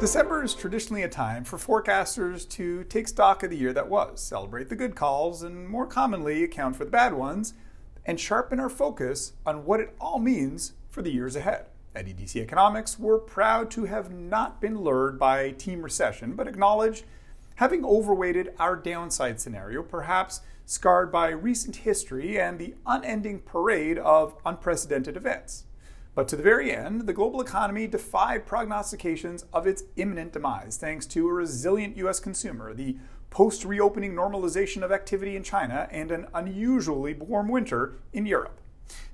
December is traditionally a time for forecasters to take stock of the year that was, celebrate the good calls, and more commonly account for the bad ones, and sharpen our focus on what it all means for the years ahead. At EDC Economics, we're proud to have not been lured by team recession, but acknowledge having overweighted our downside scenario, perhaps scarred by recent history and the unending parade of unprecedented events. But to the very end, the global economy defied prognostications of its imminent demise thanks to a resilient U.S. consumer, the post reopening normalization of activity in China, and an unusually warm winter in Europe.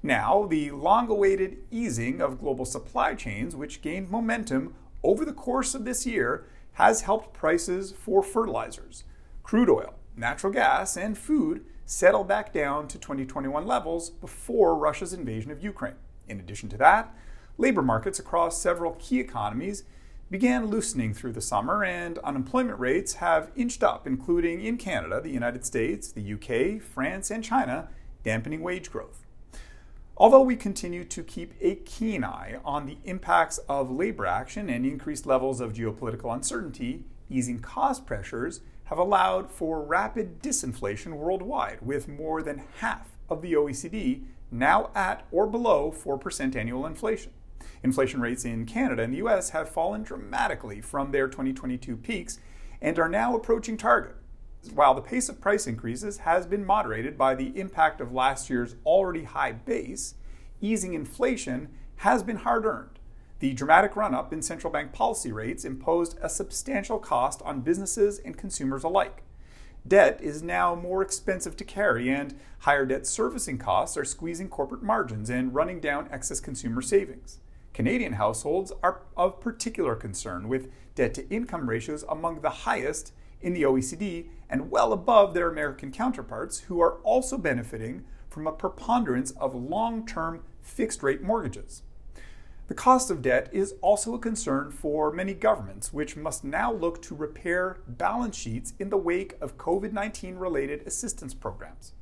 Now, the long awaited easing of global supply chains, which gained momentum over the course of this year, has helped prices for fertilizers, crude oil, natural gas, and food settle back down to 2021 levels before Russia's invasion of Ukraine. In addition to that, labor markets across several key economies began loosening through the summer, and unemployment rates have inched up, including in Canada, the United States, the UK, France, and China, dampening wage growth. Although we continue to keep a keen eye on the impacts of labor action and increased levels of geopolitical uncertainty, easing cost pressures have allowed for rapid disinflation worldwide, with more than half of the OECD now at or below 4% annual inflation. Inflation rates in Canada and the US have fallen dramatically from their 2022 peaks and are now approaching target. While the pace of price increases has been moderated by the impact of last year's already high base, easing inflation has been hard earned. The dramatic run up in central bank policy rates imposed a substantial cost on businesses and consumers alike. Debt is now more expensive to carry, and higher debt servicing costs are squeezing corporate margins and running down excess consumer savings. Canadian households are of particular concern, with debt to income ratios among the highest in the OECD and well above their American counterparts, who are also benefiting from a preponderance of long term fixed rate mortgages. The cost of debt is also a concern for many governments, which must now look to repair balance sheets in the wake of COVID 19 related assistance programs.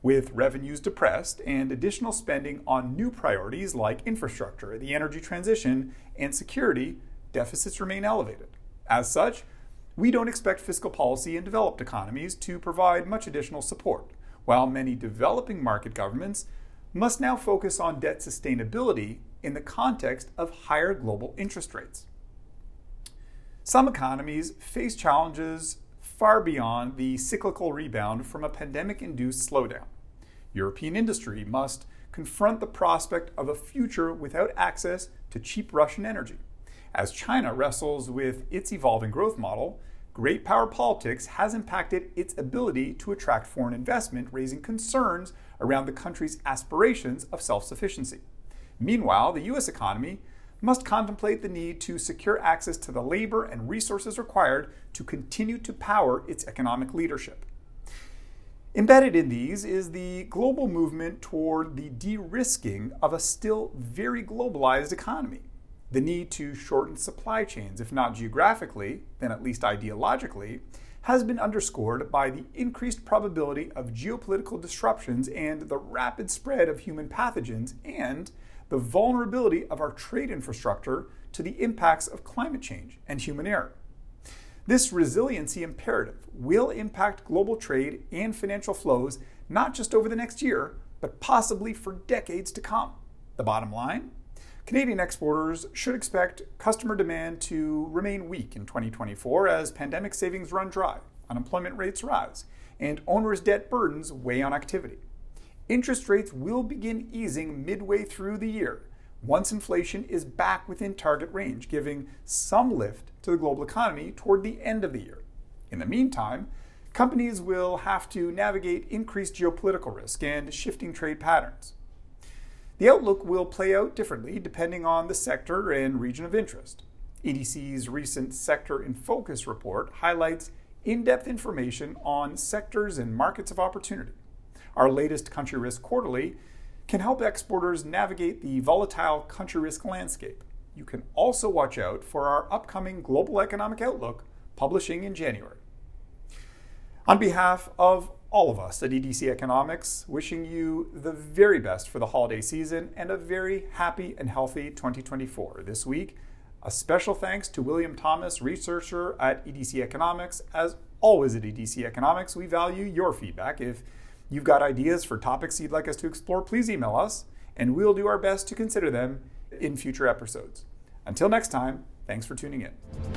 With revenues depressed and additional spending on new priorities like infrastructure, the energy transition, and security, deficits remain elevated. As such, we don't expect fiscal policy in developed economies to provide much additional support, while many developing market governments must now focus on debt sustainability in the context of higher global interest rates. Some economies face challenges far beyond the cyclical rebound from a pandemic induced slowdown. European industry must confront the prospect of a future without access to cheap Russian energy. As China wrestles with its evolving growth model, great power politics has impacted its ability to attract foreign investment, raising concerns around the country's aspirations of self sufficiency. Meanwhile, the U.S. economy must contemplate the need to secure access to the labor and resources required to continue to power its economic leadership. Embedded in these is the global movement toward the de risking of a still very globalized economy. The need to shorten supply chains, if not geographically, then at least ideologically, has been underscored by the increased probability of geopolitical disruptions and the rapid spread of human pathogens and the vulnerability of our trade infrastructure to the impacts of climate change and human error. This resiliency imperative will impact global trade and financial flows not just over the next year, but possibly for decades to come. The bottom line Canadian exporters should expect customer demand to remain weak in 2024 as pandemic savings run dry, unemployment rates rise, and onerous debt burdens weigh on activity interest rates will begin easing midway through the year once inflation is back within target range, giving some lift to the global economy toward the end of the year. In the meantime, companies will have to navigate increased geopolitical risk and shifting trade patterns. The outlook will play out differently depending on the sector and region of interest. EDC's recent Sector in Focus report highlights in depth information on sectors and markets of opportunity our latest Country Risk Quarterly, can help exporters navigate the volatile country risk landscape. You can also watch out for our upcoming Global Economic Outlook publishing in January. On behalf of all of us at EDC Economics, wishing you the very best for the holiday season and a very happy and healthy 2024. This week, A special thanks to William Thomas, researcher at EDC Economics. As always at EDC Economics, we value your feedback. If you've got ideas for topics you'd like us to explore, please email us, and we'll do our best to consider them in future episodes. Until next time, thanks for tuning in.